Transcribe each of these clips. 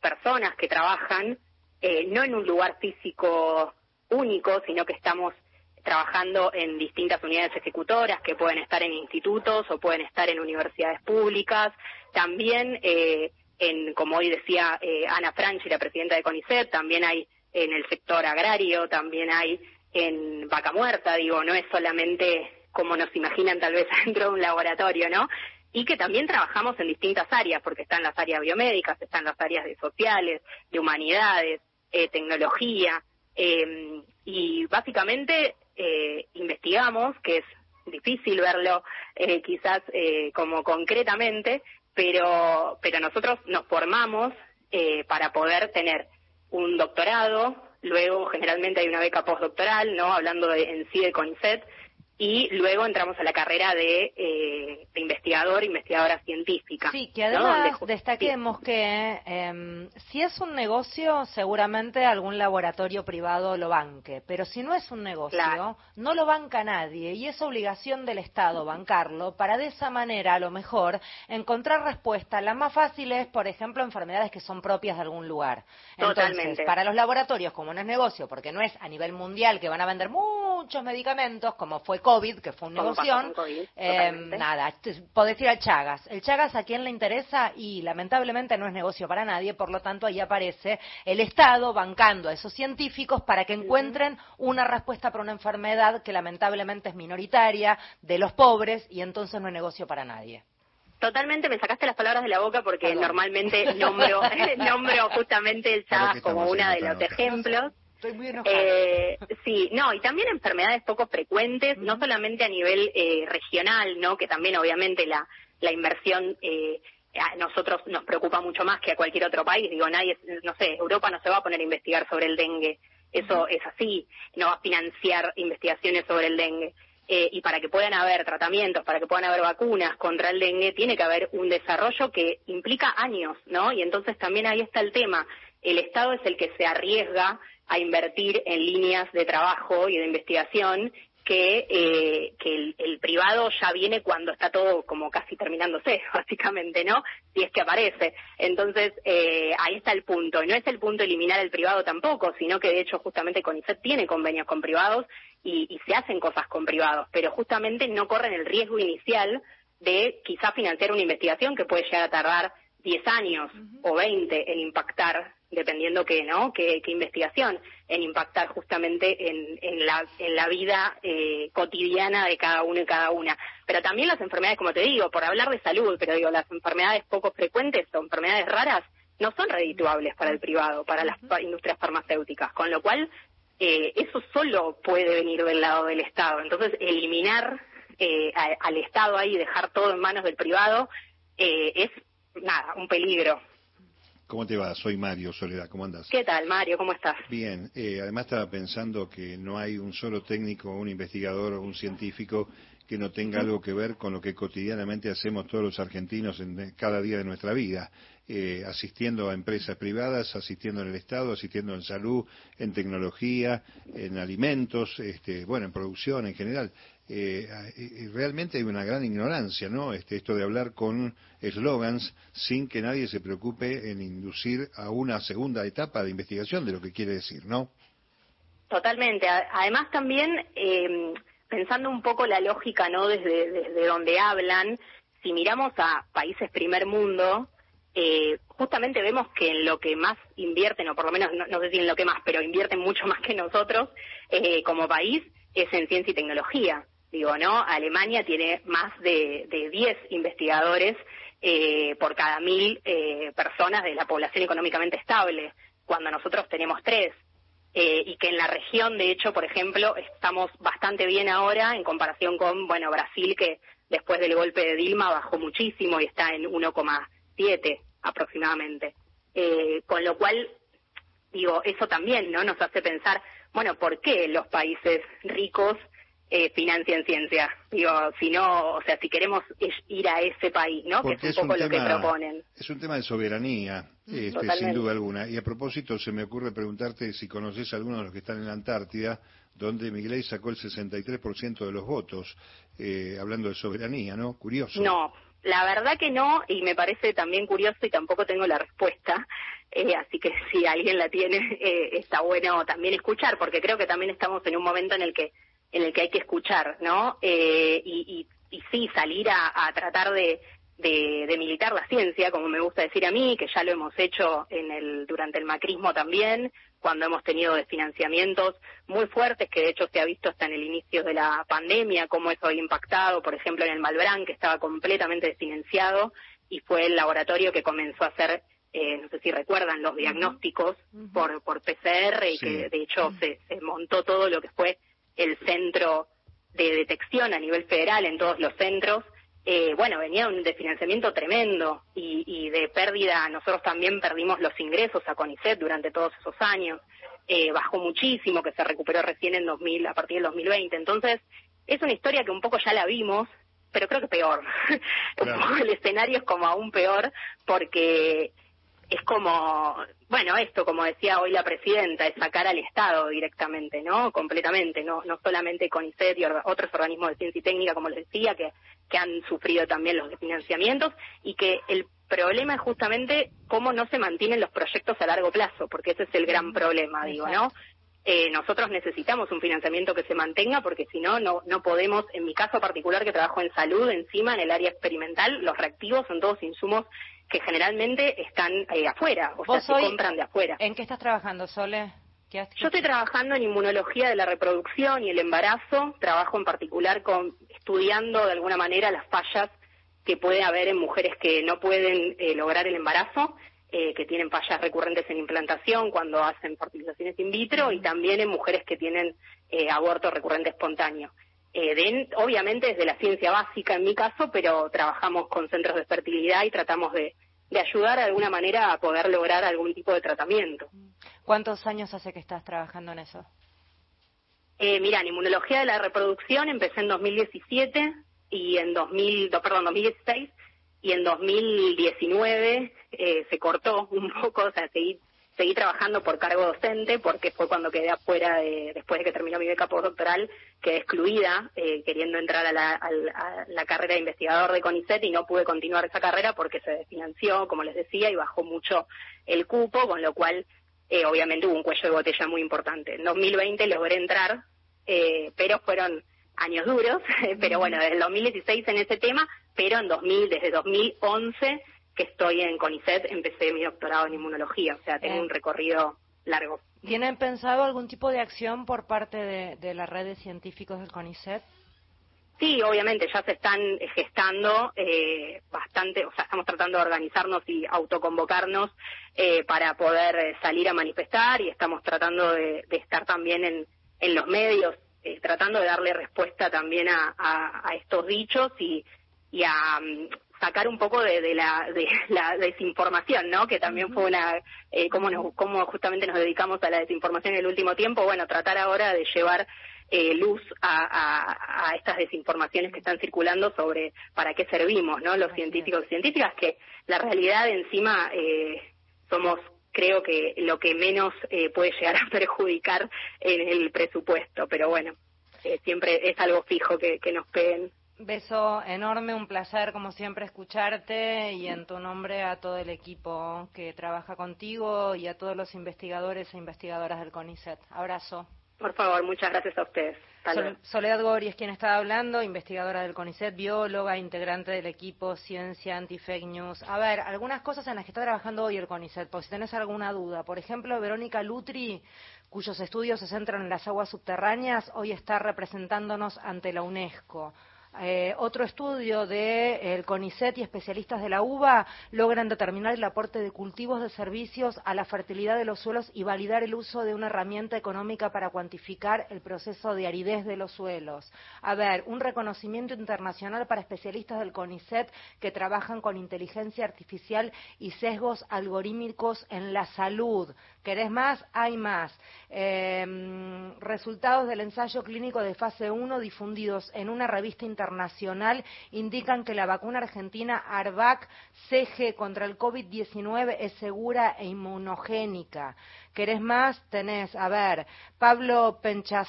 personas que trabajan no en un lugar físico único, sino que estamos trabajando en distintas unidades ejecutoras que pueden estar en institutos o pueden estar en universidades públicas. También, eh, en, como hoy decía eh, Ana Franchi, la presidenta de CONICET, también hay en el sector agrario, también hay en Vaca Muerta, digo, no es solamente como nos imaginan tal vez dentro de un laboratorio, ¿no? Y que también trabajamos en distintas áreas, porque están las áreas biomédicas, están las áreas de sociales, de humanidades, eh, tecnología, eh, y básicamente eh, investigamos, que es difícil verlo eh, quizás eh, como concretamente, pero, pero nosotros nos formamos para poder tener un doctorado, luego generalmente hay una beca postdoctoral, ¿no? Hablando de, en sí de CONICET, y luego entramos a la carrera de, eh, de investigador, investigadora científica. Sí, que además destaquemos que eh, si es un negocio, seguramente algún laboratorio privado lo banque, pero si no es un negocio, claro. no lo banca nadie y es obligación del Estado bancarlo para de esa manera, a lo mejor, encontrar respuestas. La más fácil es, por ejemplo, enfermedades que son propias de algún lugar. Entonces, Totalmente. para los laboratorios, como no es negocio, porque no es a nivel mundial que van a vender muchos medicamentos, como fue COVID, que fue un negocio, eh, nada, podés ir al Chagas. El Chagas a quién le interesa y lamentablemente no es negocio para nadie, por lo tanto ahí aparece el Estado bancando a esos científicos para que encuentren una respuesta para una enfermedad que lamentablemente es minoritaria, de los pobres, y entonces no es negocio para nadie. Totalmente, me sacaste las palabras de la boca porque Perdón. normalmente nombro, nombro justamente el Chagas como uno de los ejemplos. Estoy muy enojada. Eh, sí, no, y también enfermedades poco frecuentes, no solamente a nivel eh, regional, ¿no? Que también obviamente la, la inversión eh, a nosotros nos preocupa mucho más que a cualquier otro país. Digo, nadie, no sé, Europa no se va a poner a investigar sobre el dengue. Eso es así, no va a financiar investigaciones sobre el dengue. Eh, y para que puedan haber tratamientos, para que puedan haber vacunas contra el dengue, tiene que haber un desarrollo que implica años, ¿no? Y entonces también ahí está el tema. El Estado es el que se arriesga a invertir en líneas de trabajo y de investigación que, eh, que el, el, privado ya viene cuando está todo como casi terminándose, básicamente, ¿no? Si es que aparece. Entonces, eh, ahí está el punto. No es el punto eliminar el privado tampoco, sino que de hecho justamente CONICET tiene convenios con privados y, y se hacen cosas con privados, pero justamente no corren el riesgo inicial de quizá financiar una investigación que puede llegar a tardar 10 años uh -huh. o 20 en impactar dependiendo qué, ¿no? Qué, qué, investigación, en impactar justamente en, en, la, en la vida eh, cotidiana de cada uno y cada una. Pero también las enfermedades, como te digo, por hablar de salud, pero digo, las enfermedades poco frecuentes o enfermedades raras no son redituables para el privado, para las industrias farmacéuticas, con lo cual eh, eso solo puede venir del lado del Estado. Entonces, eliminar eh, a, al Estado ahí dejar todo en manos del privado eh, es, nada, un peligro. ¿Cómo te va? Soy Mario Soledad, ¿cómo andas? ¿Qué tal, Mario? ¿Cómo estás? Bien, eh, además estaba pensando que no hay un solo técnico, un investigador o un científico que no tenga algo que ver con lo que cotidianamente hacemos todos los argentinos en cada día de nuestra vida, eh, asistiendo a empresas privadas, asistiendo en el Estado, asistiendo en salud, en tecnología, en alimentos, este, bueno, en producción en general. Eh, realmente hay una gran ignorancia, ¿no? Este, esto de hablar con eslogans sin que nadie se preocupe en inducir a una segunda etapa de investigación de lo que quiere decir, ¿no? Totalmente. Además también eh, pensando un poco la lógica, ¿no? Desde, donde hablan, si miramos a países primer mundo, eh, justamente vemos que en lo que más invierten, o por lo menos no, no sé si en lo que más, pero invierten mucho más que nosotros eh, como país, es en ciencia y tecnología. Digo, ¿no? Alemania tiene más de, de 10 investigadores eh, por cada mil eh, personas de la población económicamente estable, cuando nosotros tenemos tres. Eh, y que en la región, de hecho, por ejemplo, estamos bastante bien ahora en comparación con, bueno, Brasil, que después del golpe de Dilma bajó muchísimo y está en 1,7 aproximadamente. Eh, con lo cual, digo, eso también, ¿no? Nos hace pensar, bueno, ¿por qué los países ricos eh, financian ciencia. Digo, si no, o sea, si queremos ir a ese país, ¿no? Porque que es un poco es un lo tema, que proponen. Es un tema de soberanía, este, sin duda alguna. Y a propósito, se me ocurre preguntarte si conoces a alguno de los que están en la Antártida, donde Miguel sacó el 63% de los votos, eh, hablando de soberanía, ¿no? Curioso. No, La verdad que no, y me parece también curioso y tampoco tengo la respuesta. Eh, así que si alguien la tiene, eh, está bueno también escuchar, porque creo que también estamos en un momento en el que en el que hay que escuchar, ¿no? Eh, y, y, y, sí, salir a, a tratar de, de, de, militar la ciencia, como me gusta decir a mí, que ya lo hemos hecho en el, durante el macrismo también, cuando hemos tenido desfinanciamientos muy fuertes, que de hecho se ha visto hasta en el inicio de la pandemia, cómo eso ha impactado, por ejemplo, en el Malbrán, que estaba completamente desfinanciado, y fue el laboratorio que comenzó a hacer, eh, no sé si recuerdan, los diagnósticos por, por PCR, y que de hecho se, se montó todo lo que fue el centro de detección a nivel federal en todos los centros, eh, bueno, venía un desfinanciamiento tremendo y, y, de pérdida, nosotros también perdimos los ingresos a CONICET durante todos esos años, eh, bajó muchísimo, que se recuperó recién en 2000, a partir del 2020. Entonces, es una historia que un poco ya la vimos, pero creo que peor. el escenario es como aún peor porque es como, bueno, esto, como decía hoy la presidenta, es sacar al Estado directamente, ¿no? Completamente, no, no solamente CONICET y otros organismos de ciencia y técnica, como les decía, que, que han sufrido también los financiamientos y que el problema es justamente cómo no se mantienen los proyectos a largo plazo, porque ese es el gran problema, digo, ¿no? Eh, nosotros necesitamos un financiamiento que se mantenga porque si no, no, no podemos, en mi caso particular que trabajo en salud, encima en el área experimental, los reactivos son todos insumos que generalmente están eh, afuera, o sea, se compran de afuera. ¿En qué estás trabajando, Sole? Yo estoy trabajando en inmunología de la reproducción y el embarazo, trabajo en particular con estudiando de alguna manera las fallas que puede haber en mujeres que no pueden eh, lograr el embarazo, eh, que tienen fallas recurrentes en implantación cuando hacen fertilizaciones in vitro y también en mujeres que tienen eh, aborto recurrente espontáneo. Eh, obviamente desde la ciencia básica en mi caso, pero trabajamos con centros de fertilidad y tratamos de, de ayudar de alguna manera a poder lograr algún tipo de tratamiento. ¿Cuántos años hace que estás trabajando en eso? Eh, mira, en inmunología de la reproducción empecé en 2017 y en 2000, perdón, 2016 y en 2019 eh, se cortó un poco, o sea, seguí seguí trabajando por cargo docente porque fue cuando quedé afuera de, después de que terminó mi beca postdoctoral, quedé excluida eh, queriendo entrar a la, a, la, carrera de investigador de CONICET y no pude continuar esa carrera porque se desfinanció, como les decía, y bajó mucho el cupo, con lo cual eh, obviamente hubo un cuello de botella muy importante. En 2020 logré entrar, eh, pero fueron años duros, pero bueno, desde el 2016 en ese tema, pero en 2000, desde 2011 que estoy en CONICET, empecé mi doctorado en inmunología, o sea, tengo un recorrido largo. ¿Tienen pensado algún tipo de acción por parte de, de la red de científicos del CONICET? Sí, obviamente, ya se están gestando eh, bastante, o sea, estamos tratando de organizarnos y autoconvocarnos eh, para poder salir a manifestar y estamos tratando de, estar también en, en los medios, eh, tratando de darle respuesta también a, a, a estos dichos y, y a, mm, sacar un poco de, la, de la desinformación, ¿no? Que también fue una, eh, cómo, nos, cómo justamente nos dedicamos a la desinformación en el último tiempo. Bueno, tratar ahora de llevar eh, luz a, a, estas desinformaciones que están circulando sobre para qué servimos, ¿no? Los científicos y científicas, que la realidad encima eh, somos creo que lo que menos eh, puede llegar a perjudicar en el presupuesto, pero bueno, eh, siempre es algo fijo que, que nos peguen Beso enorme, un placer como siempre escucharte y en tu nombre a todo el equipo que trabaja contigo y a todos los investigadores e investigadoras del CONICET. Abrazo. Por favor, muchas gracias a ustedes. Soledad Gori es quien estaba hablando, investigadora del CONICET, bióloga, integrante del equipo Ciencia Anti-Fake News. A ver, algunas cosas en las que está trabajando hoy el CONICET, por si tenés alguna duda. Por ejemplo, Verónica Lutri, cuyos estudios se centran en las aguas subterráneas, hoy está representándonos ante la UNESCO. Eh, otro estudio de el CONICET y especialistas de la UBA logran determinar el aporte de cultivos de servicios a la fertilidad de los suelos y validar el uso de una herramienta económica para cuantificar el proceso de aridez de los suelos. A ver, un reconocimiento internacional para especialistas del CONICET que trabajan con inteligencia artificial y sesgos algorítmicos en la salud. ¿Querés más? Hay más. Eh, resultados del ensayo clínico de fase 1 difundidos en una revista internacional internacional indican que la vacuna argentina Arvac CG contra el COVID-19 es segura e inmunogénica. ¿Querés más? Tenés, a ver, Pablo Penchas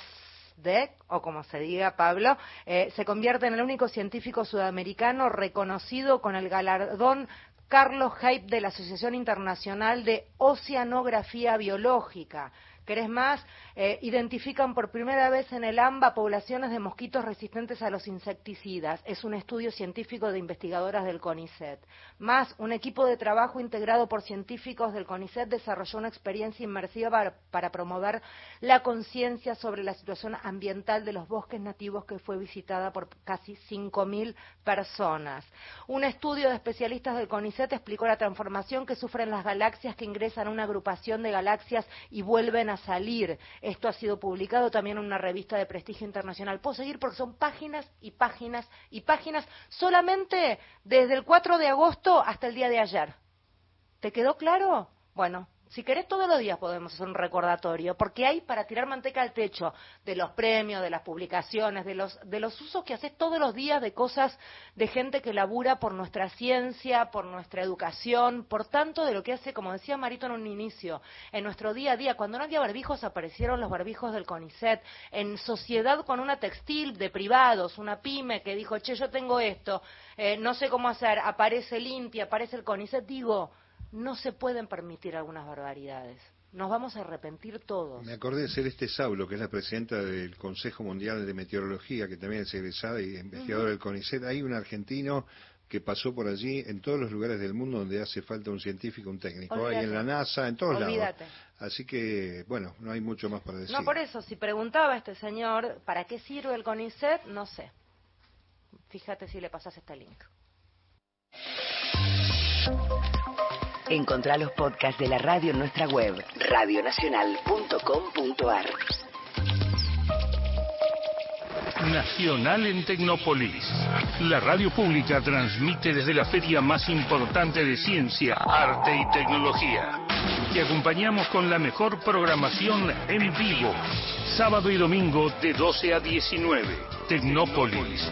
de, o como se diga Pablo, eh, se convierte en el único científico sudamericano reconocido con el galardón Carlos Hype de la Asociación Internacional de Oceanografía Biológica. ¿Querés más? Eh, identifican por primera vez en el AMBA poblaciones de mosquitos resistentes a los insecticidas. Es un estudio científico de investigadoras del CONICET. Más, un equipo de trabajo integrado por científicos del CONICET desarrolló una experiencia inmersiva para, promover la conciencia sobre la situación ambiental de los bosques nativos que fue visitada por casi 5.000 personas. Un estudio de especialistas del CONICET explicó la transformación que sufren las galaxias que ingresan a una agrupación de galaxias y vuelven a salir. Esto ha sido publicado también en una revista de prestigio internacional. Puedo seguir porque son páginas y páginas y páginas solamente desde el 4 de agosto hasta el día de ayer. ¿Te quedó claro? Bueno, si querés, todos los días podemos hacer un recordatorio, porque hay para tirar manteca al techo de los premios, de las publicaciones, de los, de los usos que haces todos los días de cosas de gente que labura por nuestra ciencia, por nuestra educación, por tanto de lo que hace, como decía Marito en un inicio, en nuestro día a día. Cuando no había barbijos, aparecieron los barbijos del CONICET. En sociedad con una textil de privados, una pyme que dijo, che, yo tengo esto, eh, no sé cómo hacer, aparece el aparece el CONICET, digo no se pueden permitir algunas barbaridades. Nos vamos a arrepentir todos. Me acordé de Celeste Saulo, que es la presidenta del Consejo Mundial de Meteorología, que también es egresada y investigadora del CONICET. Hay un argentino que pasó por allí en todos los lugares del mundo donde hace falta un científico, un técnico. Hay en la NASA, en todos Olvídate. lados. Así que, bueno, no hay mucho más para decir. No, por eso, si preguntaba a este señor, ¿para qué sirve el CONICET? No sé. Fíjate si le pasas este link. Encontrá los podcasts de la radio en nuestra web, radionacional.com.ar. Nacional en Tecnópolis. La radio pública transmite desde la feria más importante de ciencia, arte y tecnología. Te acompañamos con la mejor programación en vivo, sábado y domingo de 12 a 19. Tecnópolis